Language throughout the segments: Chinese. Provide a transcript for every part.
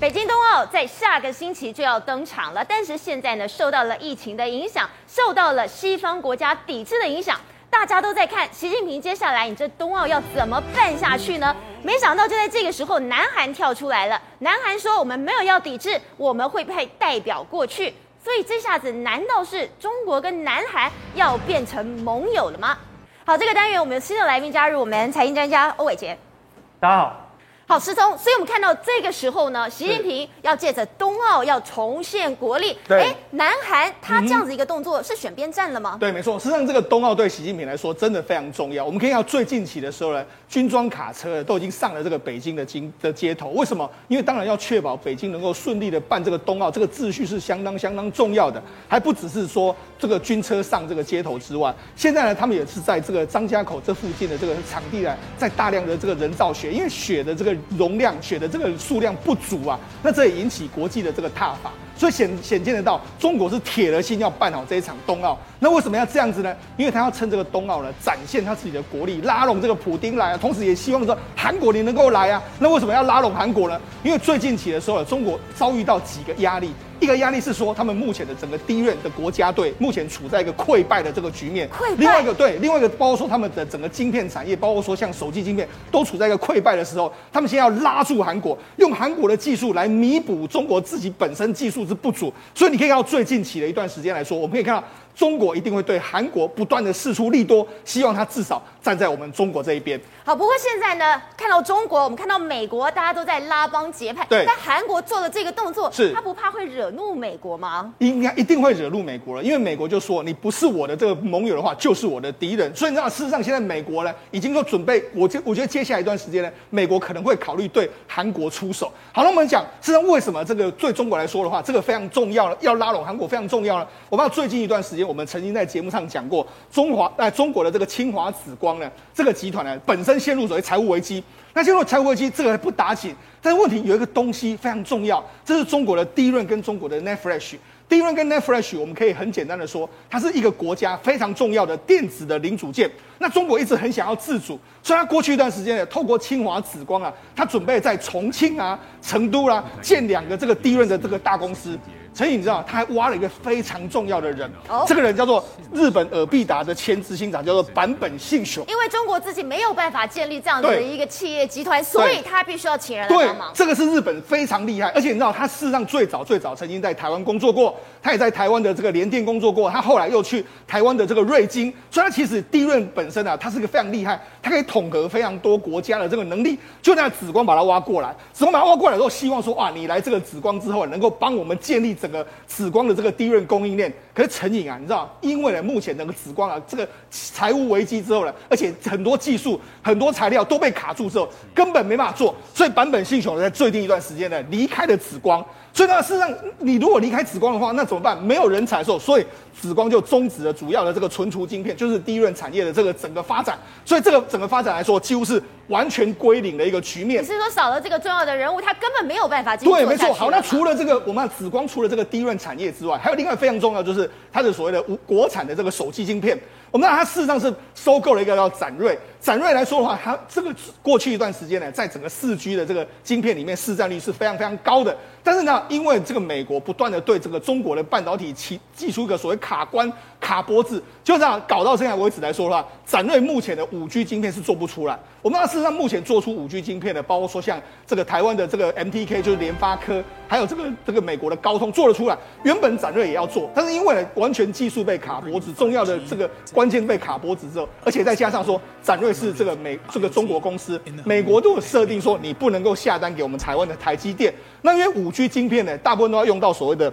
北京冬奥在下个星期就要登场了，但是现在呢，受到了疫情的影响，受到了西方国家抵制的影响，大家都在看习近平接下来你这冬奥要怎么办下去呢？没想到就在这个时候，南韩跳出来了，南韩说我们没有要抵制，我们会派代表过去。所以这下子难道是中国跟南韩要变成盟友了吗？好，这个单元我们有新的来宾加入，我们财经专家欧伟杰。大家好。好，时聪，所以我们看到这个时候呢，习近平要借着冬奥要重现国力。对，哎，南韩他这样子一个动作是选边站了吗？对，没错。实际上，这个冬奥对习近平来说真的非常重要。我们可以看到最近期的时候呢，军装卡车都已经上了这个北京的京的街头。为什么？因为当然要确保北京能够顺利的办这个冬奥，这个秩序是相当相当重要的。还不只是说这个军车上这个街头之外，现在呢，他们也是在这个张家口这附近的这个场地呢，在大量的这个人造雪，因为雪的这个。容量选的这个数量不足啊，那这也引起国际的这个踏法，所以显显见得到，中国是铁了心要办好这一场冬奥。那为什么要这样子呢？因为他要趁这个冬奥呢，展现他自己的国力，拉拢这个普丁来啊，同时也希望说韩国你能够来啊。那为什么要拉拢韩国呢？因为最近期的时候，中国遭遇到几个压力。一个压力是说，他们目前的整个第一任的国家队目前处在一个溃败的这个局面。溃败。另外一个对，另外一个包括说他们的整个晶片产业，包括说像手机晶片，都处在一个溃败的时候。他们现在要拉住韩国，用韩国的技术来弥补中国自己本身技术之不足。所以你可以看到最近起的一段时间来说，我们可以看到。中国一定会对韩国不断的释出利多，希望他至少站在我们中国这一边。好，不过现在呢，看到中国，我们看到美国，大家都在拉帮结派。对。但韩国做的这个动作，是，他不怕会惹怒美国吗？应该一定会惹怒美国了，因为美国就说，你不是我的这个盟友的话，就是我的敌人。所以你知道，事实上现在美国呢，已经说准备，我觉我觉得接下来一段时间呢，美国可能会考虑对韩国出手。好了，我们讲，事实上为什么这个对中国来说的话，这个非常重要了，要拉拢韩国非常重要了。我们最近一段时间，我们曾经在节目上讲过，中华在中国的这个清华紫光呢，这个集团呢本身陷入所谓财务危机。那陷入财务危机，这个不打紧，但是问题有一个东西非常重要，这是中国的 DRAM 跟中国的 NAND Flash。DRAM 跟 NAND Flash，我们可以很简单的说，它是一个国家非常重要的电子的零组件。那中国一直很想要自主，所以它过去一段时间呢，透过清华紫光啊，它准备在重庆啊、成都啦、啊、建两个这个 DRAM 的这个大公司。陈颖，你知道他还挖了一个非常重要的人，哦、这个人叫做日本尔必达的前执行长，叫做坂本信雄。因为中国自己没有办法建立这样子的一个企业集团，所以他必须要请人来帮忙。这个是日本非常厉害，而且你知道他事实上最早最早曾经在台湾工作过，他也在台湾的这个联电工作过，他后来又去台湾的这个瑞金，所以他其实 DRAM 本身啊，他是个非常厉害，他可以统合非常多国家的这个能力。就那紫光把他挖过来，紫光把他挖过来之后，希望说哇，你来这个紫光之后，能够帮我们建立整个紫光。的这个低润供应链，可是陈颖啊，你知道，因为呢，目前整个紫光啊，这个财务危机之后呢，而且很多技术、很多材料都被卡住之后，根本没办法做，所以版本信雄在最近一段时间呢，离开了紫光。所以呢，事实上，你如果离开紫光的话，那怎么办？没有人才的时候，所以紫光就终止了主要的这个存储晶片，就是低润产业的这个整个发展。所以这个整个发展来说，几乎是完全归零的一个局面。你是说少了这个重要的人物，他根本没有办法继续？对，没错。好，那除了这个我们紫光除了这个低润产业之外，还有另外非常重要，就是它的所谓的国产的这个手机晶片。我们知道它事实上是收购了一个叫展锐。展锐来说的话，它这个过去一段时间呢，在整个四 G 的这个晶片里面市占率是非常非常高的。但是呢，因为这个美国不断的对这个中国的半导体起祭出一个所谓卡关卡脖子，就这样搞到现在为止来说的话，展锐目前的五 G 晶片是做不出来。我们知道事实上目前做出五 G 晶片的，包括说像这个台湾的这个 MTK 就是联发科，还有这个这个美国的高通做得出来。原本展锐也要做，但是因为呢完全技术被卡脖子，重要的这个关键被卡脖子之后，而且再加上说展锐是这个美这个中国公司，美国都有设定说你不能够下单给我们台湾的台积电。那因为五 G 晶片呢，大部分都要用到所谓的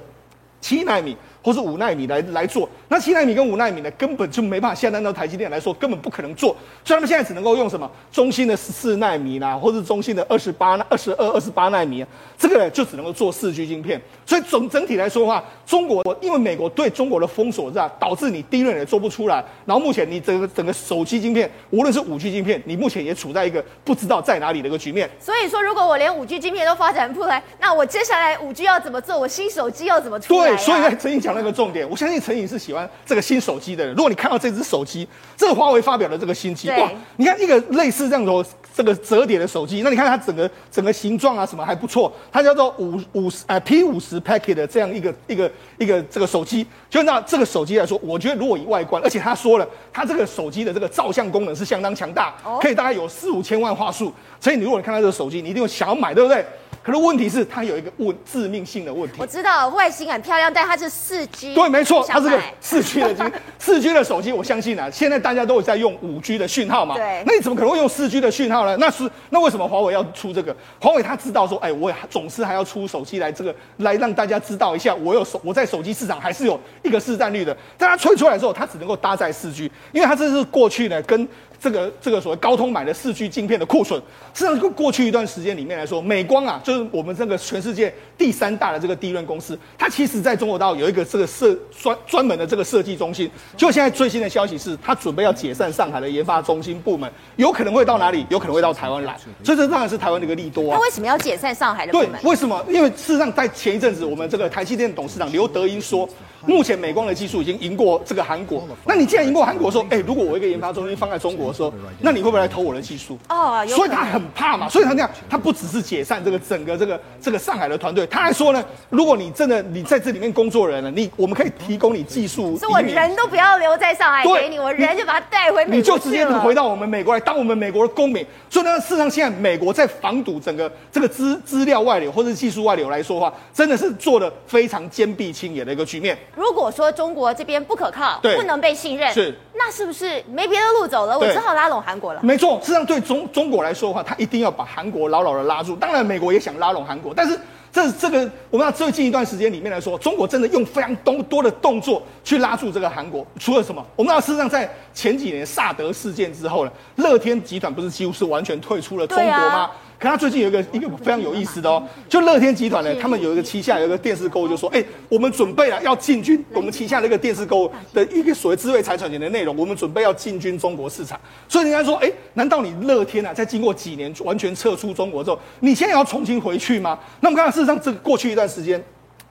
七纳米。或是五纳米来来做，那七纳米跟五纳米呢，根本就没办法下单到台积电来说，根本不可能做，所以他们现在只能够用什么中芯的十四纳米啦，或是中芯的二十八、二十二、二十八纳米，这个呢就只能够做四 G 晶片。所以总整体来说的话，中国因为美国对中国的封锁，是吧，导致你 DRAM 也做不出来。然后目前你整个整个手机晶片，无论是五 G 晶片，你目前也处在一个不知道在哪里的一个局面。所以说，如果我连五 G 晶片都发展不出来，那我接下来五 G 要怎么做？我新手机要怎么出来啊？对，所以呢，曾经讲那个重点，我相信陈颖是喜欢这个新手机的人。如果你看到这只手机，这个华为发表的这个新机，哇，你看一个类似这样的这个折叠的手机，那你看它整个整个形状啊什么还不错，它叫做五五十呃 P 五十 Packet 的这样一个一个一个这个手机。就那这个手机来说，我觉得如果以外观，而且他说了，他这个手机的这个照相功能是相当强大，可以大概有四五千万画素，所以你如果你看到这个手机，你一定会想要买，对不对？可是问题是它有一个问致命性的问题。我知道外形很漂亮，但它是四 G。对，没错，它是个四 G 的机，四 G 的手机。我相信啊，现在大家都有在用五 G 的讯号嘛。对。那你怎么可能会用四 G 的讯号呢？那是那为什么华为要出这个？华为他知道说，哎，我总是还要出手机来这个来让大家知道一下，我有手我在手机市场还是有一个市占率的。但它推出来之后，它只能够搭载四 G，因为它这是过去呢跟。这个这个所谓高通买的四 G 镜片的库存，实际上过去一段时间里面来说，美光啊，就是我们这个全世界第三大的这个 DRAM 公司，它其实在中国大陆有一个这个设专专门的这个设计中心。就现在最新的消息是，它准备要解散上海的研发中心部门，有可能会到哪里？有可能会到台湾来。所以这当然是台湾的一个利多啊。那为什么要解散上海的部门？对，为什么？因为事实上在前一阵子，我们这个台积电董事长刘德英说。目前美光的技术已经赢过这个韩国，那你既然赢过韩国，说，哎，如果我一个研发中心放在中国的时候，那你会不会来投我的技术？哦，所以他很怕嘛，所以他那样，他不只是解散这个整个这个这个上海的团队，他还说呢，如果你真的你在这里面工作人了，你我们可以提供你技术，所以我人都不要留在上海给你，我人就把他带回美国，你就直接回到我们美国来当我们美国的公民。所以呢，事实上现在美国在防堵整个这个资资料外流或者是技术外流来说的话，真的是做的非常坚壁清野的一个局面。如果说中国这边不可靠，不能被信任，是，那是不是没别的路走了？我只好拉拢韩国了。没错，实际上对中中国来说的话，他一定要把韩国牢牢的拉住。当然，美国也想拉拢韩国，但是这这个我们要最近一段时间里面来说，中国真的用非常多多的动作去拉住这个韩国。除了什么？我们要事实上在前几年萨德事件之后呢，乐天集团不是几乎是完全退出了中国吗？可他最近有一个一个非常有意思的哦，就乐天集团呢，他们有一个旗下有一个电视购物，就说，哎，我们准备了要进军我们旗下那个电视购物的一个所谓智慧财产权的内容，我们准备要进军中国市场。所以人家说，哎，难道你乐天啊，在经过几年完全撤出中国之后，你现在要重新回去吗？那么刚刚事实上，这个过去一段时间。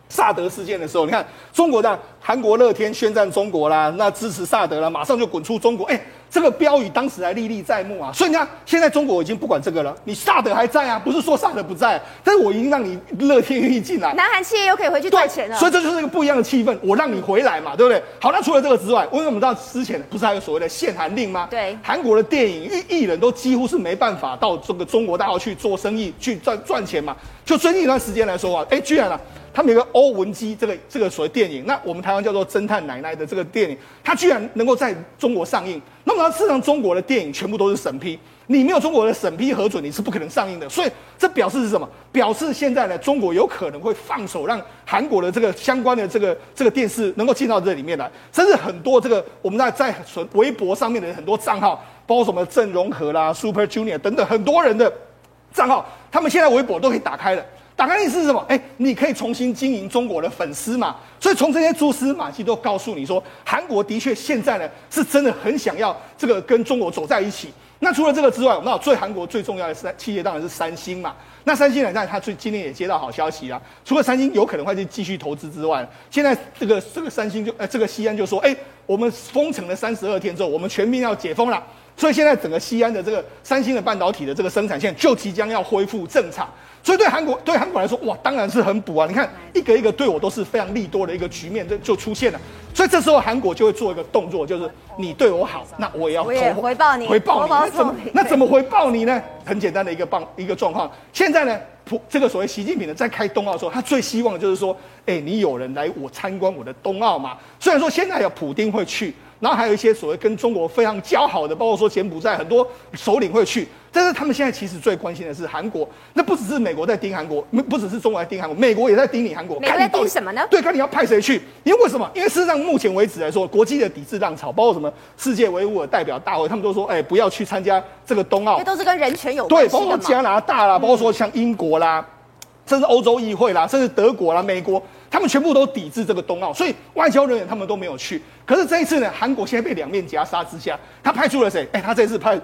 萨德事件的时候，你看中国的韩国乐天宣战中国啦，那支持萨德啦，马上就滚出中国。哎，这个标语当时还历历在目啊。所以你看，现在中国已经不管这个了，你萨德还在啊，不是说萨德不在，但是我已经让你乐天愿意进来，南韩企业又可以回去赚钱了。所以这就是一个不一样的气氛，我让你回来嘛，对不对？好，那除了这个之外，因为我们知道之前不是还有所谓的限韩令吗？对，韩国的电影艺艺人都几乎是没办法到这个中国大陆去做生意去赚赚钱嘛。就最近一段时间来说啊，哎，居然啊。他们有个欧文基这个这个所谓电影，那我们台湾叫做侦探奶奶的这个电影，它居然能够在中国上映。那么事实上，中国的电影全部都是审批，你没有中国的审批核准，你是不可能上映的。所以这表示是什么？表示现在呢，中国有可能会放手让韩国的这个相关的这个这个电视能够进到这里面来，甚至很多这个我们在在微博上面的很多账号，包括什么郑容和啦、Super Junior 等等很多人的账号，他们现在微博都可以打开了。打开意思是什么？哎，你可以重新经营中国的粉丝嘛。所以从这些蛛丝马迹都告诉你说，韩国的确现在呢是真的很想要这个跟中国走在一起。那除了这个之外，我们知最韩国最重要的三企业当然是三星嘛。那三星呢，那他最今天也接到好消息啊。除了三星有可能会去继续投资之外，现在这个这个三星就呃这个西安就说，哎，我们封城了三十二天之后，我们全面要解封了。所以现在整个西安的这个三星的半导体的这个生产线就即将要恢复正常。所以对韩国对韩国来说，哇，当然是很补啊！你看一个一个对我都是非常利多的一个局面，就就出现了。所以这时候韩国就会做一个动作，就是你对我好，那我也要我也回报你，回报你。那怎么那怎么回报你呢？很简单的一个棒一个状况。现在呢，普这个所谓习近平呢，在开冬奥的时候，他最希望的就是说，哎，你有人来我参观我的冬奥嘛？虽然说现在有普丁会去。然后还有一些所谓跟中国非常交好的，包括说柬埔寨很多首领会去，但是他们现在其实最关心的是韩国。那不只是美国在盯韩国，不只是中国在盯韩国，美国也在盯你韩国。美国在盯什么呢？对，看你要派谁去。因为为什么？因为事实上目前为止来说，国际的抵制浪潮，包括什么世界维吾尔代表大会，他们都说，哎，不要去参加这个冬奥。因为都是跟人权有关系对，包括加拿大啦，包括说像英国啦，甚至欧洲议会啦，甚至德国啦、美国。他们全部都抵制这个冬奥，所以外交人员他们都没有去。可是这一次呢，韩国现在被两面夹杀之下，他派出了谁？哎，他这次派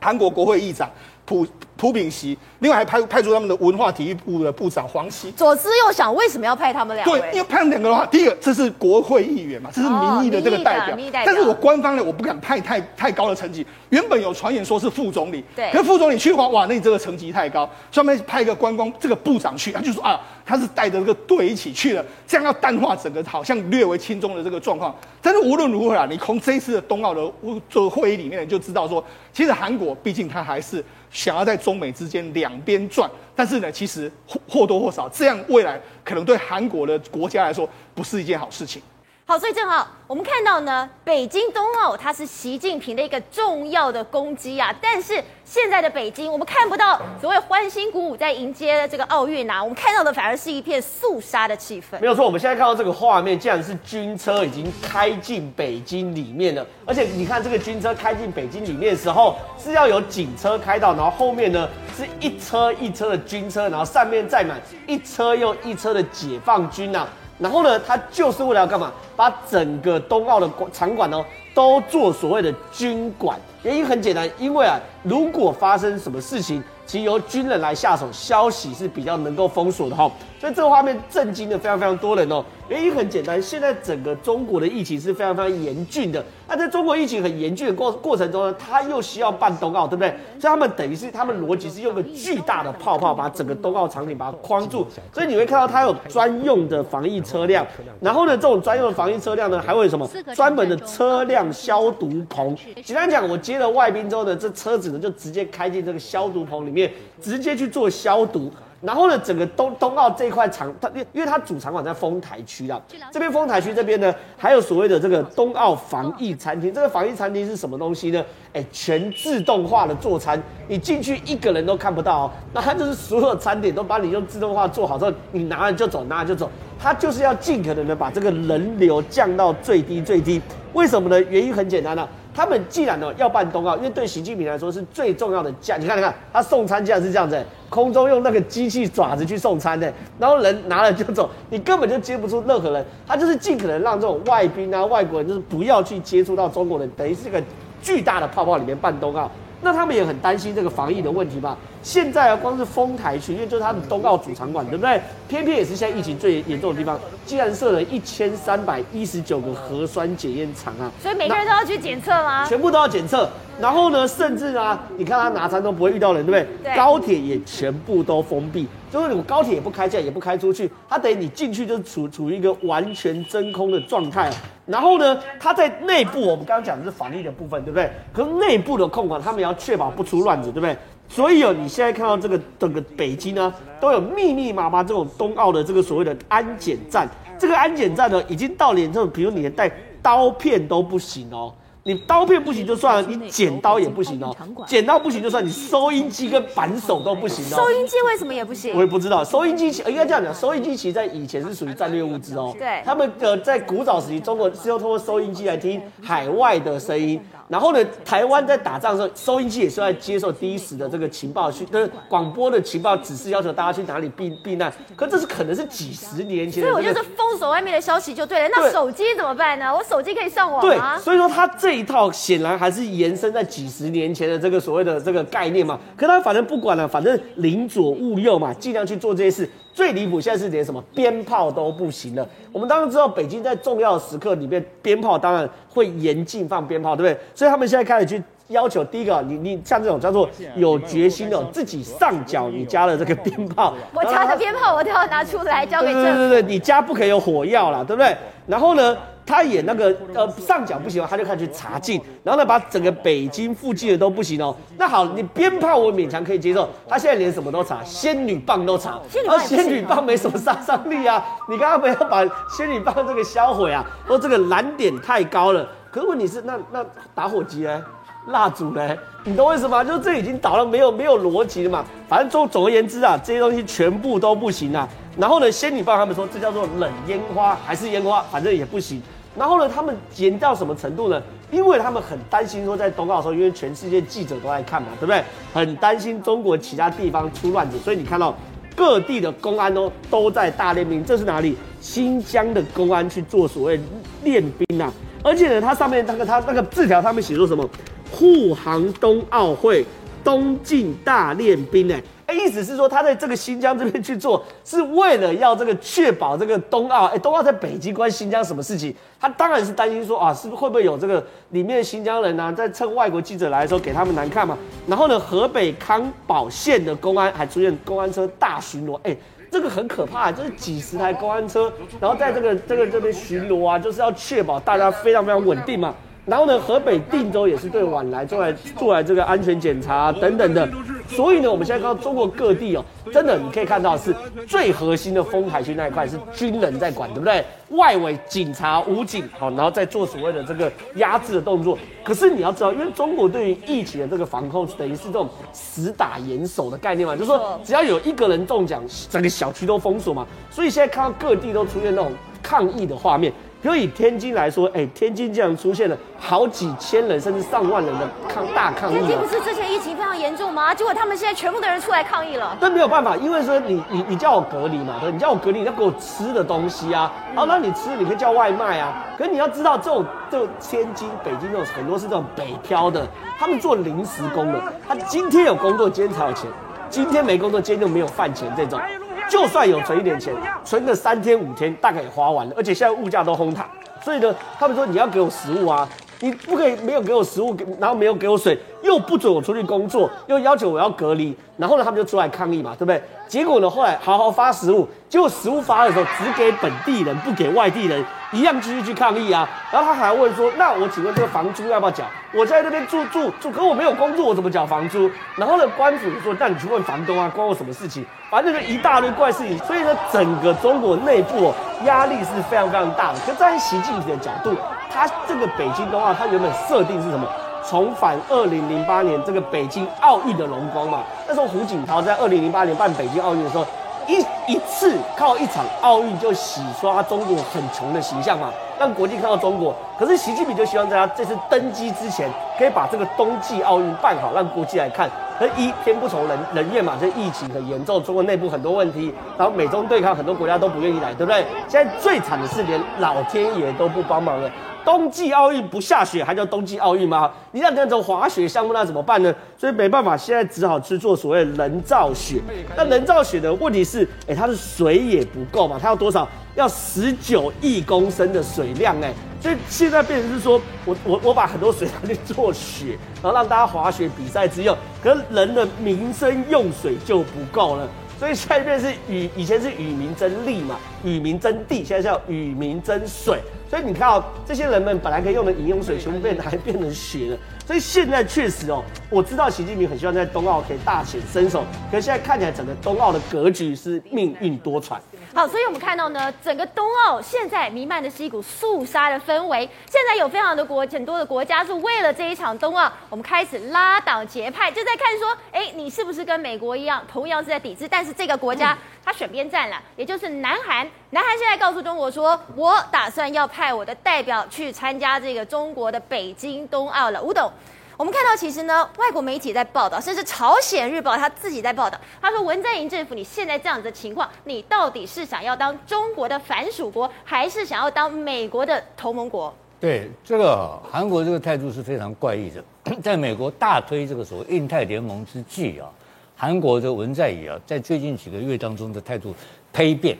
韩国国会议长朴朴炳熙，另外还派派出他们的文化体育部的部长黄熙。左思右想，为什么要派他们两个？对，因为派他们两个的话，第一个这是国会议员嘛，这是民意的这个代表。哦、代表但是我官方呢，我不敢派太太高的层级。原本有传言说是副总理，对，可是副总理去的话，哇，那你这个层级太高，专门派一个观光这个部长去，他就说啊，他是带着这个队一起去了，这样要淡化整个好像略为轻重的这个状况。但是无论如何啊，你从这一次的冬奥的这个会议里面就知道说，其实韩国毕竟他还是想要在中美之间两边转，但是呢，其实或或多或少这样未来可能对韩国的国家来说不是一件好事情。好，所以正好我们看到呢，北京冬奥它是习近平的一个重要的攻击啊。但是现在的北京，我们看不到所谓欢欣鼓舞在迎接这个奥运啊，我们看到的反而是一片肃杀的气氛。没有错，我们现在看到这个画面，竟然是军车已经开进北京里面了。而且你看这个军车开进北京里面的时候，是要有警车开道，然后后面呢是一车一车的军车，然后上面载满一车又一车的解放军啊。然后呢，他就是为了要干嘛？把整个冬奥的场馆呢，都做所谓的军管。原因很简单，因为啊，如果发生什么事情，其实由军人来下手，消息是比较能够封锁的哈。所以这个画面震惊了非常非常多人哦。原因很简单，现在整个中国的疫情是非常非常严峻的。那在中国疫情很严峻的过过程中呢，他又需要办冬奥，对不对？所以他们等于是他们逻辑是用个巨大的泡泡把整个冬奥场景把它框住。所以你会看到它有专用的防疫车辆，然后呢，这种专用的防疫车辆呢，还会有什么专门的车辆消毒棚？简单讲，我接了外宾之后呢，这车子呢就直接开进这个消毒棚里面，直接去做消毒。然后呢，整个冬冬奥这块场，它因因为它主场馆在丰台区啦，这边丰台区这边呢，还有所谓的这个冬奥防疫餐厅。这个防疫餐厅是什么东西呢？哎，全自动化的做餐，你进去一个人都看不到哦。那它就是所有餐点都把你用自动化做好之后，你拿了就走，拿了就走。它就是要尽可能的把这个人流降到最低最低。为什么呢？原因很简单啊。他们既然呢要办冬奥，因为对习近平来说是最重要的价。你看，你看，他送餐竟然是这样子，空中用那个机器爪子去送餐的，然后人拿了就走，你根本就接不住任何人。他就是尽可能让这种外宾啊、外国人，就是不要去接触到中国人，等于是一个巨大的泡泡里面办冬奥。那他们也很担心这个防疫的问题吧？现在啊，光是丰台区，因为就是他们东澳主场馆，对不对？偏偏也是现在疫情最严重的地方，竟然设了一千三百一十九个核酸检验场啊！所以每个人都要去检测吗？全部都要检测。然后呢，甚至啊，你看他拿餐都不会遇到人，对不对？对。高铁也全部都封闭，就是我高铁也不开进来，也不开出去，他等于你进去就处处于一个完全真空的状态。然后呢，它在内部，我们刚刚讲的是防疫的部分，对不对？可是内部的控管，他们也要确保不出乱子，对不对？所以哦，你现在看到这个整个北京呢，都有密密麻麻这种冬奥的这个所谓的安检站。这个安检站呢，已经到连这种，比如你连带刀片都不行哦。你刀片不行就算了，你剪刀也不行哦。剪刀不行就算，你收音机跟扳手都不行哦。收音机为什么也不行？我也不知道。收音机应该这样讲，收音机其实在以前是属于战略物资哦。对。他们呃在古早时期，中国是要通过收音机来听海外的声音。然后呢，台湾在打仗的时候，收音机也是在接受第一时的这个情报，去就是广播的情报指示，要求大家去哪里避避难。可这是可能是几十年前的，所以我就是封锁外面的消息就对了。那手机怎么办呢？我手机可以上网吗？对，所以说他这一套显然还是延伸在几十年前的这个所谓的这个概念嘛。可他反正不管了，反正宁左勿右嘛，尽量去做这些事。最离谱现在是连什么鞭炮都不行了。我们当然知道，北京在重要的时刻里面，鞭炮当然会严禁放鞭炮，对不对？所以他们现在开始去要求，第一个，你你像这种叫做有决心的，自己上缴你家的这个鞭炮。我家的鞭炮我都要拿出来交给政府。对对对，你家不可以有火药啦，对不对？然后呢？他也那个呃上脚不行，他就开始去查禁，然后呢，把整个北京附近的都不行哦。那好，你鞭炮我勉强可以接受，他现在连什么都查，仙女棒都查，而仙女棒没什么杀伤力啊。你刚刚不要把仙女棒这个销毁啊？说这个燃点太高了。可是问题是，那那打火机呢？蜡烛呢？你懂我意思吗？就是这已经倒了，没有没有逻辑了嘛。反正总总而言之啊，这些东西全部都不行啊。然后呢，仙女棒他们说这叫做冷烟花还是烟花，反正也不行。然后呢，他们严到什么程度呢？因为他们很担心说，在冬奥的时候，因为全世界记者都在看嘛，对不对？很担心中国其他地方出乱子，所以你看到各地的公安都都在大练兵。这是哪里？新疆的公安去做所谓练兵啊！而且呢，它上面那个它那个字条上面写说什么？护航冬奥会，东进大练兵哎。意思是说他在这个新疆这边去做，是为了要这个确保这个冬奥。哎，冬奥在北京关新疆什么事情？他当然是担心说啊，是不是会不会有这个里面的新疆人呢、在趁外国记者来的时候给他们难看嘛？然后呢，河北康保县的公安还出现公安车大巡逻，哎，这个很可怕，就是几十台公安车，然后在这个这个这边巡逻啊，就是要确保大家非常非常稳定嘛。然后呢，河北定州也是对晚来做来做来这个安全检查等等的。所以呢，我们现在看到中国各地哦，真的你可以看到是最核心的封海区那一块是军人在管，对不对？外围警察、武警好，然后再做所谓的这个压制的动作。可是你要知道，因为中国对于疫情的这个防控，等于是这种死打严守的概念嘛，就是说只要有一个人中奖，整个小区都封锁嘛。所以现在看到各地都出现那种抗议的画面。就以天津来说，哎、欸，天津竟然出现了好几千人甚至上万人的抗大抗议。天津不是之前疫情非常严重吗？结果他们现在全部的人出来抗议了。但没有办法，因为说你你你叫我隔离嘛，对，你叫我隔离，你要给我吃的东西啊。好，那你吃，你可以叫外卖啊。可是你要知道，这种这种天津、北京这种很多是这种北漂的，他们做临时工的，他今天有工作，今天才有钱；今天没工作，今天就没有饭钱这种。就算有存一点钱，存个三天五天，大概也花完了。而且现在物价都哄抬，所以呢，他们说你要给我食物啊，你不可以没有给我食物，然后没有给我水，又不准我出去工作，又要求我要隔离，然后呢，他们就出来抗议嘛，对不对？结果呢，后来好好发食物，结果食物发的时候只给本地人，不给外地人，一样继续去抗议啊。然后他还问说，那我请问这个房租要不要缴？我在这边住住住，可我没有工作，我怎么缴房租？然后呢，官府就说，那你去问房东啊，关我什么事情？反正就一大堆怪事情。所以呢，整个中国内部压力是非常非常大的。可站在习近平的角度，他这个北京冬奥，他原本设定是什么？重返二零零八年这个北京奥运的荣光嘛，那时候胡锦涛在二零零八年办北京奥运的时候，一一次靠一场奥运就洗刷中国很穷的形象嘛，让国际看到中国。可是习近平就希望在他这次登基之前，可以把这个冬季奥运办好，让国际来看。可是一天不从人人愿嘛，这疫情很严重，中国内部很多问题，然后美中对抗，很多国家都不愿意来，对不对？现在最惨的是连老天爷都不帮忙了。冬季奥运不下雪还叫冬季奥运吗？你像这种滑雪项目那怎么办呢？所以没办法，现在只好去做所谓人造雪。那人造雪的问题是，哎、欸，它的水也不够嘛，它要多少？要十九亿公升的水量，哎，所以现在变成是说我我我把很多水拿去做雪，然后让大家滑雪比赛之用，可是人的民生用水就不够了。所以现在变是与以前是与民争利嘛，与民争地，现在叫与民争水。所以你看哦，这些人们本来可以用的饮用水，全部被拿来变成血了。所以现在确实哦，我知道习近平很希望在冬奥可以大显身手，可是现在看起来整个冬奥的格局是命运多舛。好，所以我们看到呢，整个冬奥现在弥漫的是一股肃杀的氛围。现在有非常的国很多的国家是为了这一场冬奥，我们开始拉党结派，就在看说，哎，你是不是跟美国一样，同样是在抵制？但是这个国家他选边站了，也就是南韩。南韩现在告诉中国说，我打算要派我的代表去参加这个中国的北京冬奥了。吴董。我们看到，其实呢，外国媒体在报道，甚至朝鲜日报他自己在报道。他说，文在寅政府你现在这样子的情况，你到底是想要当中国的藩属国，还是想要当美国的同盟国？对，这个韩国这个态度是非常怪异的。在美国大推这个所谓印太联盟之际啊，韩国的文在寅啊，在最近几个月当中的态度丕变，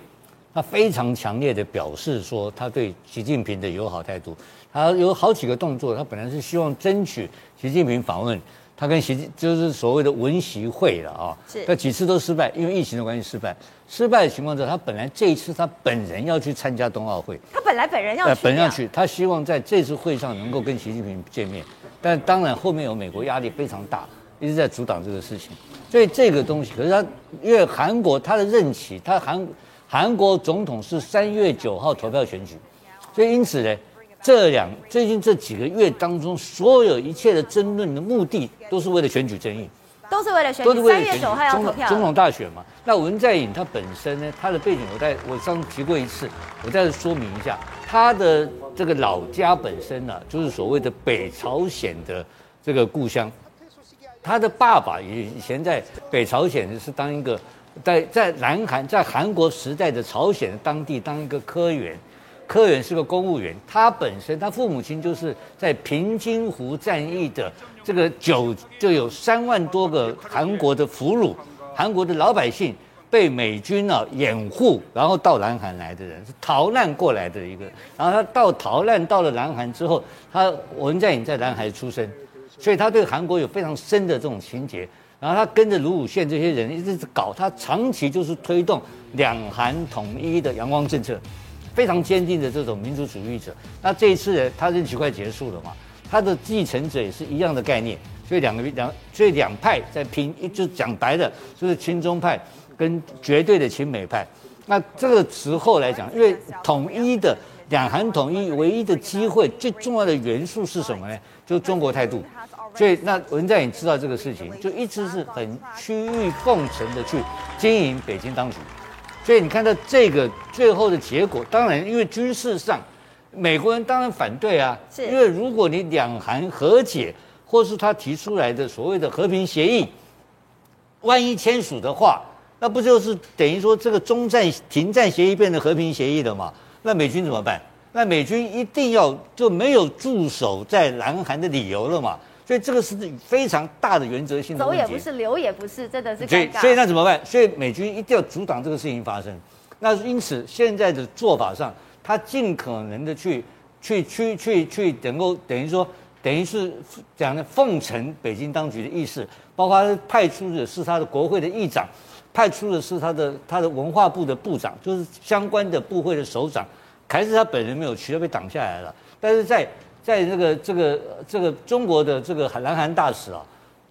他非常强烈的表示说，他对习近平的友好态度。他有好几个动作，他本来是希望争取习近平访问，他跟习就是所谓的文习会了啊，是，但几次都失败，因为疫情的关系失败。失败的情况下，他本来这一次他本人要去参加冬奥会，他本来本人要去，本人要去，他希望在这次会上能够跟习近平见面，但当然后面有美国压力非常大，一直在阻挡这个事情。所以这个东西，可是他因为韩国他的任期，他韩韩国总统是三月九号投票选举，所以因此呢。这两最近这几个月当中，所有一切的争论的目的，都是为了选举争议，都是为了选举。三月九号要投票，总统大选嘛。那文在寅他本身呢，他的背景我在我上次提过一次，我再说明一下，他的这个老家本身呢、啊，就是所谓的北朝鲜的这个故乡。他的爸爸以以前在北朝鲜是当一个在在南韩在韩国时代的朝鲜的当地当一个科员。柯远是个公务员，他本身他父母亲就是在平津湖战役的这个九就有三万多个韩国的俘虏，韩国的老百姓被美军啊掩护，然后到南韩来的人是逃难过来的一个，然后他到逃难到了南韩之后，他文在寅在南韩出生，所以他对韩国有非常深的这种情结，然后他跟着卢武铉这些人一直搞，他长期就是推动两韩统一的阳光政策。非常坚定的这种民族主义者，那这一次呢，他任期快结束了嘛，他的继承者也是一样的概念，所以两个两，所以两派在拼，就讲白了，就是亲中派跟绝对的亲美派。那这个时候来讲，因为统一的两韩统一唯一的机会，最重要的元素是什么呢？就中国态度。所以那文在寅知道这个事情，就一直是很区域共存的去经营北京当局。所以你看到这个最后的结果，当然因为军事上，美国人当然反对啊，因为如果你两韩和解，或是他提出来的所谓的和平协议，万一签署的话，那不就是等于说这个中战停战协议变成和平协议了吗？那美军怎么办？那美军一定要就没有驻守在南韩的理由了嘛？所以这个是非常大的原则性的。走也不是，留也不是，真的是。所以，所以那怎么办？所以美军一定要阻挡这个事情发生。那因此现在的做法上，他尽可能的去、去、去、去、去，能够等于说，等于是讲的奉承北京当局的意思，包括他派出的是他的国会的议长，派出的是他的他的文化部的部长，就是相关的部会的首长，还是他本人没有去，他被挡下来了。但是在在这个这个这个中国的这个南韩大使啊，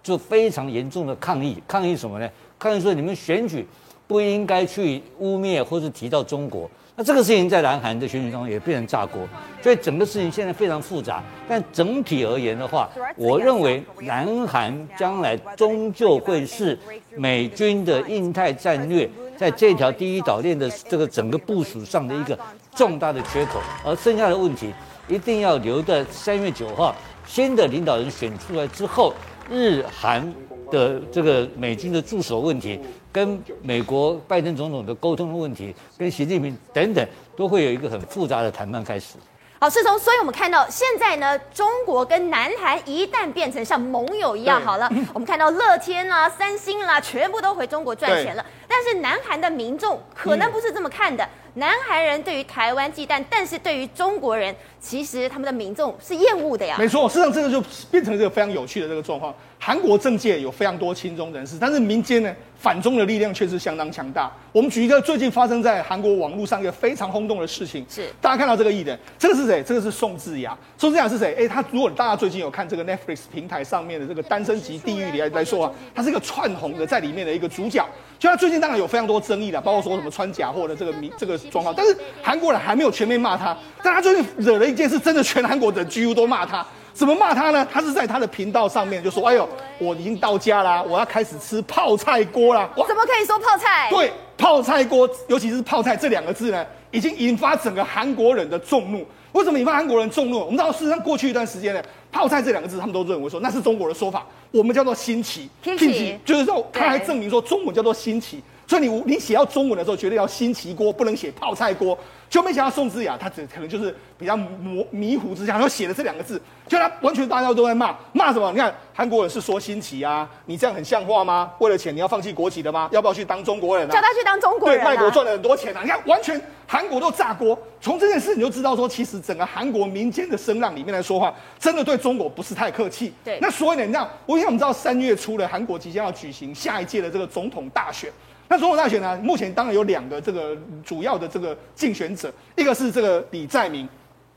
就非常严重的抗议，抗议什么呢？抗议说你们选举不应该去污蔑或是提到中国。那这个事情在南韩的选举当中也变成炸锅，所以整个事情现在非常复杂。但整体而言的话，我认为南韩将来终究会是美军的印太战略在这条第一岛链的这个整个部署上的一个重大的缺口，而剩下的问题。一定要留在三月九号新的领导人选出来之后，日韩的这个美军的驻守问题，跟美国拜登总统的沟通的问题，跟习近平等等，都会有一个很复杂的谈判开始。好，世聪，所以我们看到现在呢，中国跟南韩一旦变成像盟友一样，好了，我们看到乐天啦、三星啦，全部都回中国赚钱了。但是南韩的民众可能不是这么看的。南韩人对于台湾忌惮，但是对于中国人，其实他们的民众是厌恶的呀。没错，事实上这个就变成了这个非常有趣的这个状况。韩国政界有非常多亲中人士，但是民间呢，反中的力量却是相当强大。我们举一个最近发生在韩国网络上一个非常轰动的事情，是大家看到这个艺人，这个是谁？这个是宋智雅。宋智雅是谁？哎，他如果大家最近有看这个 Netflix 平台上面的这个《单身即地狱》里来来说啊，他是一个串红的在里面的一个主角。就他最近当然有非常多争议的，包括说什么穿假货的这个名这个状况，但是韩国人还没有全面骂他。但他最近惹了一件事，真的全韩国人几乎都骂他。怎么骂他呢？他是在他的频道上面就说：“哎呦，我已经到家啦，我要开始吃泡菜锅啦。”怎么可以说泡菜？对，泡菜锅，尤其是泡菜这两个字呢，已经引发整个韩国人的众怒。为什么引发韩国人众怒？我们知道，事实上过去一段时间呢，泡菜这两个字，他们都认为说那是中国的说法，我们叫做新奇。新奇就是说，他还证明说中文叫做新奇。所以你你写到中文的时候，绝对要新奇锅，不能写泡菜锅。就没想到宋智雅，他只可能就是比较模迷糊之下，然后写了这两个字，就他完全大家都在骂骂什么？你看韩国人是说新奇啊，你这样很像话吗？为了钱你要放弃国籍的吗？要不要去当中国人啊？叫他去当中国人，啊，对，卖国赚了很多钱啊！你看完全韩国都炸锅。从这件事你就知道说，其实整个韩国民间的声浪里面来说话，真的对中国不是太客气。对，那所以呢，你知道，我因为我们知道三月初的韩国即将要举行下一届的这个总统大选。那总统大选呢？目前当然有两个这个主要的这个竞选者，一个是这个李在明，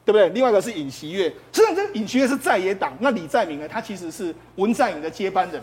对不对？另外一个是尹锡悦。实际上，这尹锡悦是在野党，那李在明呢？他其实是文在寅的接班人。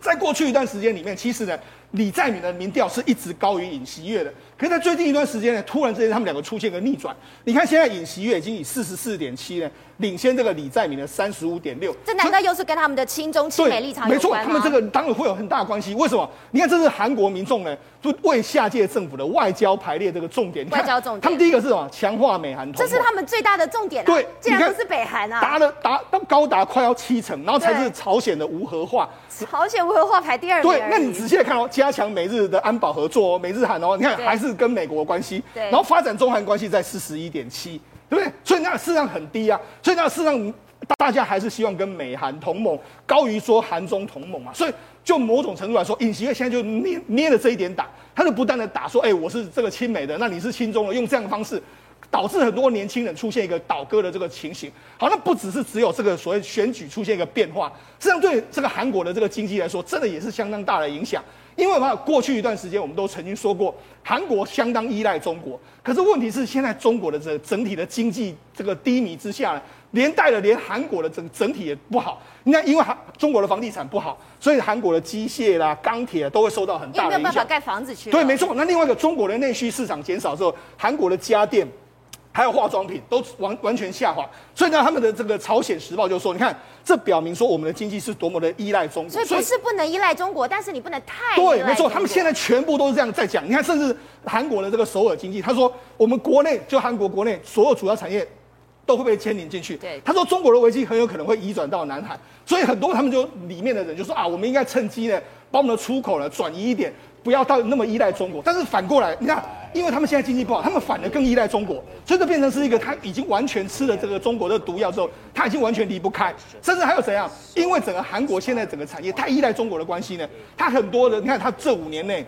在过去一段时间里面，其实呢，李在明的民调是一直高于尹锡悦的。可是，在最近一段时间呢，突然之间他们两个出现个逆转。你看，现在尹锡悦已经以四十四点七呢。领先这个李在明的三十五点六，这难道又是跟他们的亲中亲美立场有关吗？没错，他们这个当然会有很大关系。为什么？你看，这是韩国民众呢，就为下届政府的外交排列这个重点。外交重点，他们第一个是什么？强化美韩。这是他们最大的重点啊。对，竟然不是北韩啊，达了达到高达快要七成，然后才是朝鲜的无核化。朝鲜无核化排第二。对，那你仔细来看哦，加强美日的安保合作哦，美日韩哦，你看还是跟美国的关系，对，然后发展中韩关系在四十一点七，对不对？所以那事实上很低啊，所以那事实上大家还是希望跟美韩同盟高于说韩中同盟嘛，所以就某种程度来说，尹锡悦现在就捏捏了这一点打，他就不断的打说，哎，我是这个亲美的，那你是亲中的，用这样的方式。导致很多年轻人出现一个倒戈的这个情形。好，那不只是只有这个所谓选举出现一个变化，实际上对这个韩国的这个经济来说，真的也是相当大的影响。因为嘛，过去一段时间我们都曾经说过，韩国相当依赖中国。可是问题是，现在中国的这整体的经济这个低迷之下，连带了连韩国的整整体也不好。你看，因为韩中国的房地产不好，所以韩国的机械啦、钢铁都会受到很大的影响。没有办法盖房子去。对，没错。那另外一个，中国的内需市场减少之后，韩国的家电。还有化妆品都完完全下滑，所以呢，他们的这个《朝鲜时报》就说：“你看，这表明说我们的经济是多么的依赖中国。”所以不是不能依赖中国，但是你不能太对，没错。他们现在全部都是这样在讲。你看，甚至韩国的这个首尔经济，他说我们国内就韩国国内所有主要产业都会被牵连进去。对，他说中国的危机很有可能会移转到南海，所以很多他们就里面的人就说啊，我们应该趁机呢，把我们的出口呢转移一点。不要到那么依赖中国，但是反过来，你看，因为他们现在经济不好，他们反而更依赖中国，所以这变成是一个他已经完全吃了这个中国的毒药之后，他已经完全离不开，甚至还有怎样？因为整个韩国现在整个产业太依赖中国的关系呢，他很多人，你看他这五年内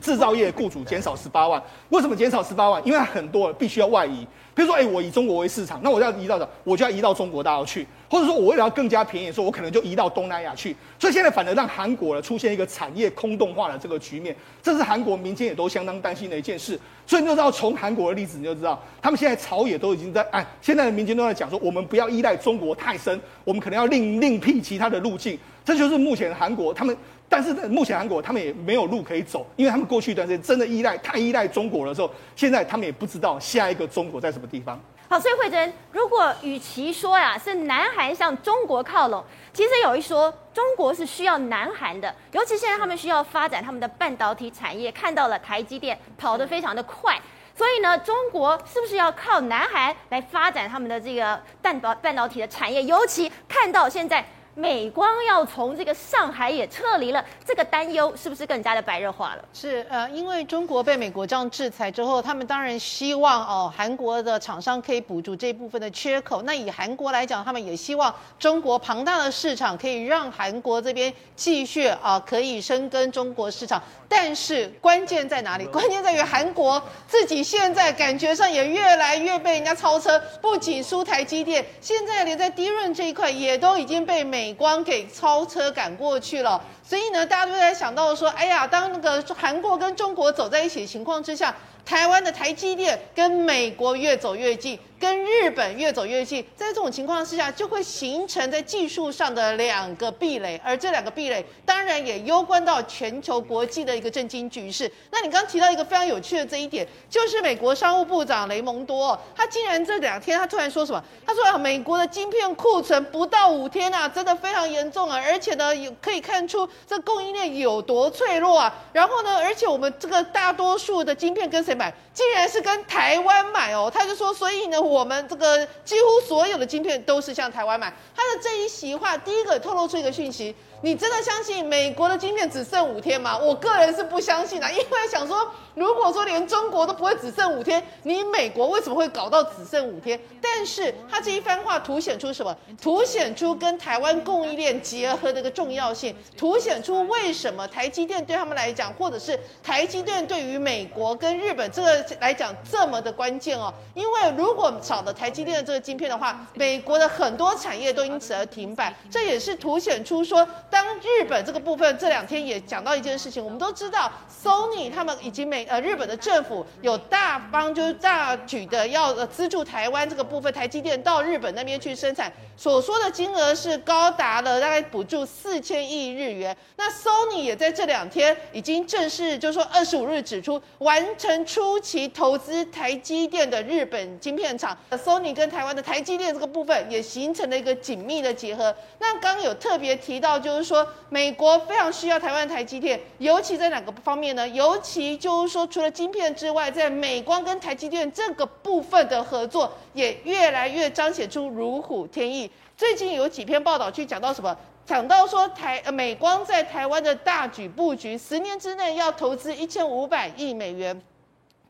制造业雇主减少十八万，为什么减少十八万？因为很多必须要外移。比如说，哎，我以中国为市场，那我要移到的，我就要移到中国大陆去，或者说，我为了要更加便宜，说我可能就移到东南亚去。所以现在反而让韩国呢出现一个产业空洞化的这个局面，这是韩国民间也都相当担心的一件事。所以你就知道，从韩国的例子你就知道，他们现在朝野都已经在哎，现在的民间都在讲说，我们不要依赖中国太深，我们可能要另另辟其他的路径。这就是目前韩国他们。但是目前韩国他们也没有路可以走，因为他们过去一段时间真的依赖太依赖中国的时候，现在他们也不知道下一个中国在什么地方。好，所以惠珍，如果与其说呀是南韩向中国靠拢，其实有一说中国是需要南韩的，尤其现在他们需要发展他们的半导体产业，看到了台积电跑得非常的快，所以呢，中国是不是要靠南韩来发展他们的这个半导半导体的产业？尤其看到现在。美光要从这个上海也撤离了，这个担忧是不是更加的白热化了？是，呃，因为中国被美国这样制裁之后，他们当然希望哦，韩国的厂商可以补足这部分的缺口。那以韩国来讲，他们也希望中国庞大的市场可以让韩国这边继续啊，可以深耕中国市场。但是关键在哪里？关键在于韩国自己现在感觉上也越来越被人家超车，不仅输台积电，现在连在低润这一块也都已经被美。美光给超车赶过去了，所以呢，大家都在想到说，哎呀，当那个韩国跟中国走在一起的情况之下，台湾的台积电跟美国越走越近。跟日本越走越近，在这种情况之下，就会形成在技术上的两个壁垒，而这两个壁垒当然也攸关到全球国际的一个政经局势。那你刚提到一个非常有趣的这一点，就是美国商务部长雷蒙多，他竟然这两天他突然说什么？他说啊，美国的晶片库存不到五天啊，真的非常严重啊，而且呢，有可以看出这供应链有多脆弱啊。然后呢，而且我们这个大多数的晶片跟谁买？竟然是跟台湾买哦。他就说，所以呢。我们这个几乎所有的晶片都是向台湾买，他的这一席话，第一个透露出一个讯息。你真的相信美国的晶片只剩五天吗？我个人是不相信的，因为想说，如果说连中国都不会只剩五天，你美国为什么会搞到只剩五天？但是他这一番话凸显出什么？凸显出跟台湾供应链结合的一个重要性，凸显出为什么台积电对他们来讲，或者是台积电对于美国跟日本这个来讲这么的关键哦。因为如果少了台积电的这个晶片的话，美国的很多产业都因此而停摆，这也是凸显出说。当日本这个部分这两天也讲到一件事情，我们都知道，Sony 他们以及美呃日本的政府有大方就是大举的要呃资助台湾这个部分，台积电到日本那边去生产，所说的金额是高达了大概补助四千亿日元。那 Sony 也在这两天已经正式就是说二十五日指出完成初期投资台积电的日本晶片厂，Sony 跟台湾的台积电这个部分也形成了一个紧密的结合。那刚刚有特别提到就。就是说，美国非常需要台湾台积电，尤其在哪个方面呢？尤其就是说，除了晶片之外，在美光跟台积电这个部分的合作，也越来越彰显出如虎添翼。最近有几篇报道去讲到什么？讲到说台呃美光在台湾的大举布局，十年之内要投资一千五百亿美元。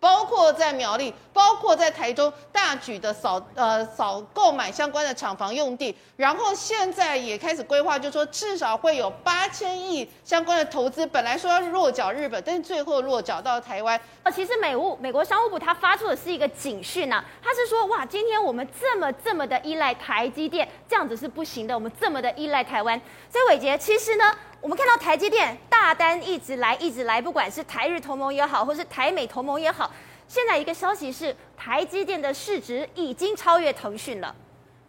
包括在苗栗，包括在台中大举的扫呃扫购买相关的厂房用地，然后现在也开始规划，就是说至少会有八千亿相关的投资，本来说要落脚日本，但是最后落脚到台湾。呃，其实美务美国商务部它发出的是一个警讯啊，它是说哇，今天我们这么这么的依赖台积电，这样子是不行的，我们这么的依赖台湾。所以伟杰，其实呢。我们看到台积电大单一直来，一直来，不管是台日同盟也好，或是台美同盟也好，现在一个消息是，台积电的市值已经超越腾讯了。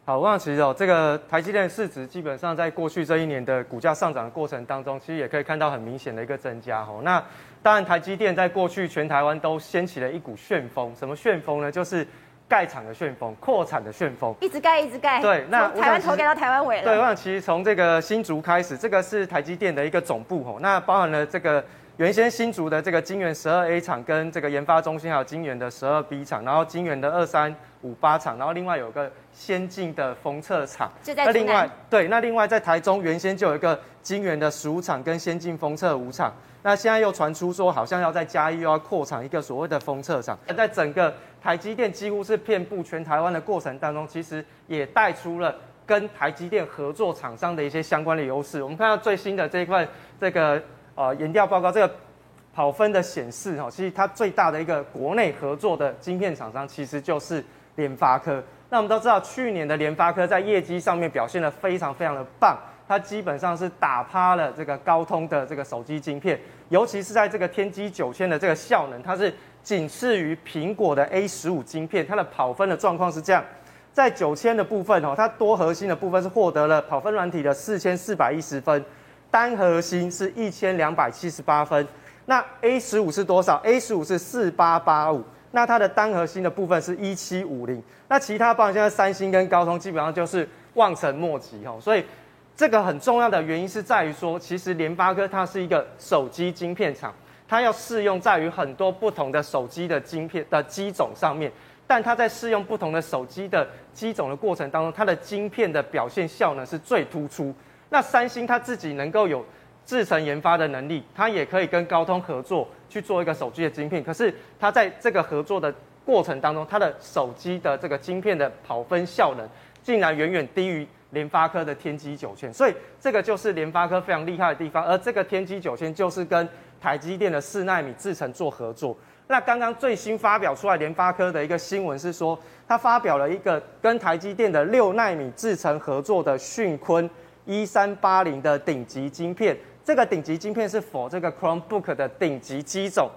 好，我想其实哦，这个台积电市值基本上在过去这一年的股价上涨的过程当中，其实也可以看到很明显的一个增加哦。那当然，台积电在过去全台湾都掀起了一股旋风，什么旋风呢？就是。盖厂的旋风，扩产的旋风，一直盖，一直盖。对，那台湾头盖到台湾尾了。对，我想其实从这个新竹开始，这个是台积电的一个总部吼，那包含了这个原先新竹的这个晶圆十二 A 厂，跟这个研发中心，还有晶圆的十二 B 厂，然后晶圆的二三五八厂，然后另外有个先进的封测厂。就在那另外，对，那另外在台中原先就有一个晶圆的十五厂跟先进封测五厂，那现在又传出说好像要在嘉义又要扩厂一个所谓的封测厂，在整个。台积电几乎是遍布全台湾的过程当中，其实也带出了跟台积电合作厂商的一些相关的优势。我们看到最新的这一块这个呃研调报告，这个跑分的显示哈，其实它最大的一个国内合作的晶片厂商，其实就是联发科。那我们都知道，去年的联发科在业绩上面表现得非常非常的棒，它基本上是打趴了这个高通的这个手机晶片，尤其是在这个天玑九千的这个效能，它是。仅次于苹果的 A 十五晶片，它的跑分的状况是这样，在九千的部分哦，它多核心的部分是获得了跑分软体的四千四百一十分，单核心是一千两百七十八分。那 A 十五是多少？A 十五是四八八五，那它的单核心的部分是一七五零。那其他包括现在三星跟高通基本上就是望尘莫及哦。所以这个很重要的原因是在于说，其实联发科它是一个手机晶片厂。它要适用在于很多不同的手机的晶片的机种上面，但它在适用不同的手机的机种的过程当中，它的晶片的表现效能是最突出。那三星它自己能够有制程研发的能力，它也可以跟高通合作去做一个手机的晶片。可是它在这个合作的过程当中，它的手机的这个晶片的跑分效能，竟然远远低于联发科的天玑九千。所以这个就是联发科非常厉害的地方。而这个天玑九千就是跟台积电的四奈米制程做合作。那刚刚最新发表出来联发科的一个新闻是说，他发表了一个跟台积电的六奈米制程合作的讯坤一三八零的顶级晶片。这个顶级晶片是 for 这个 Chromebook 的顶级机种。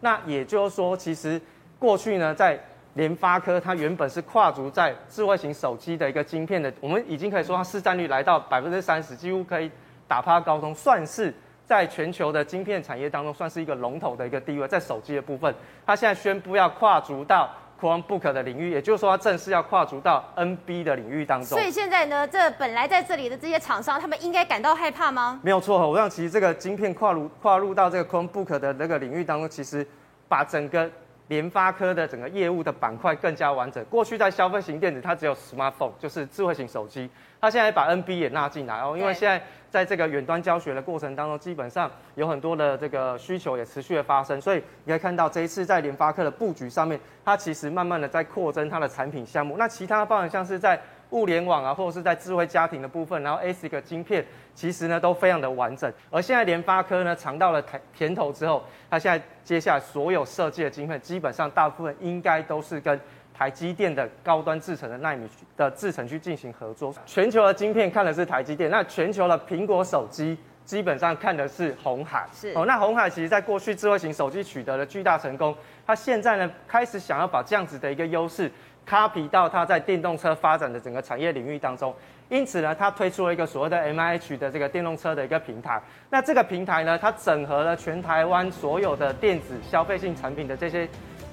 那也就是说，其实过去呢，在联发科它原本是跨足在智慧型手机的一个晶片的，我们已经可以说它市占率来到百分之三十，几乎可以打趴高通，算是。在全球的晶片产业当中，算是一个龙头的一个地位。在手机的部分，它现在宣布要跨足到 Chromebook 的领域，也就是说，它正式要跨足到 NB 的领域当中。所以现在呢，这本来在这里的这些厂商，他们应该感到害怕吗？没有错，我想其实这个晶片跨入跨入到这个 Chromebook 的那个领域当中，其实把整个联发科的整个业务的板块更加完整。过去在消费型电子，它只有 Smartphone，就是智慧型手机。它现在把 NB 也纳进来哦，因为现在在这个远端教学的过程当中，基本上有很多的这个需求也持续的发生，所以你可以看到这一次在联发科的布局上面，它其实慢慢的在扩增它的产品项目。那其他包含像是在物联网啊，或者是在智慧家庭的部分，然后 ASIC 晶片，其实呢都非常的完整。而现在联发科呢尝到了甜头之后，它现在接下来所有设计的晶片，基本上大部分应该都是跟。台积电的高端制程的纳米的制程去进行合作，全球的晶片看的是台积电，那全球的苹果手机基本上看的是红海。是哦，那红海其实在过去智慧型手机取得了巨大成功，它现在呢开始想要把这样子的一个优势 copy 到它在电动车发展的整个产业领域当中，因此呢，它推出了一个所谓的 MIH 的这个电动车的一个平台。那这个平台呢，它整合了全台湾所有的电子消费性产品的这些。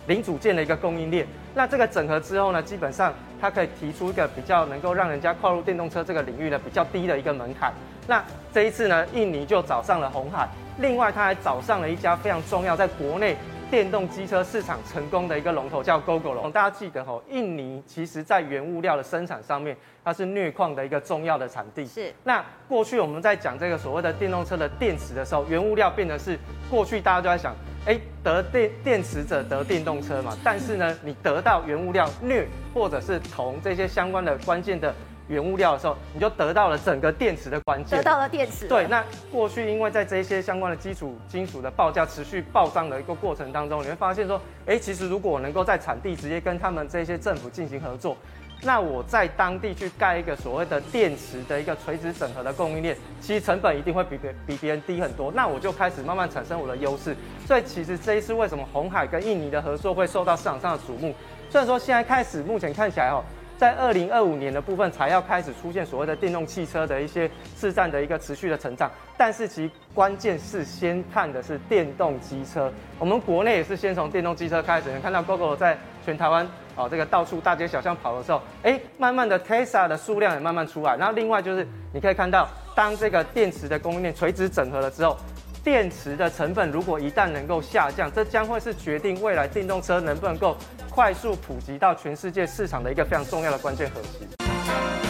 零组件的一个供应链，那这个整合之后呢，基本上它可以提出一个比较能够让人家跨入电动车这个领域的比较低的一个门槛。那这一次呢，印尼就找上了红海，另外他还找上了一家非常重要，在国内电动机车市场成功的一个龙头，叫 Gogoro。大家记得吼，印尼其实在原物料的生产上面，它是镍矿的一个重要的产地。是。那过去我们在讲这个所谓的电动车的电池的时候，原物料变的是过去大家都在想。哎，得电电池者得电动车嘛，但是呢，你得到原物料镍或者是铜这些相关的关键的原物料的时候，你就得到了整个电池的关键。得到了电池。对，那过去因为在这些相关的基础金属的报价持续暴涨的一个过程当中，你会发现说，哎，其实如果我能够在产地直接跟他们这些政府进行合作。那我在当地去盖一个所谓的电池的一个垂直整合的供应链，其实成本一定会比别比别人低很多。那我就开始慢慢产生我的优势。所以其实这一次为什么鸿海跟印尼的合作会受到市场上的瞩目？虽然说现在开始目前看起来哦，在二零二五年的部分才要开始出现所谓的电动汽车的一些市占的一个持续的成长，但是其关键是先看的是电动机车。我们国内也是先从电动机车开始，能看到 GOOGLE 在全台湾。哦，这个到处大街小巷跑的时候，哎，慢慢的 Tesla 的数量也慢慢出来。然后另外就是，你可以看到，当这个电池的供应链垂直整合了之后，电池的成本如果一旦能够下降，这将会是决定未来电动车能不能够快速普及到全世界市场的一个非常重要的关键核心。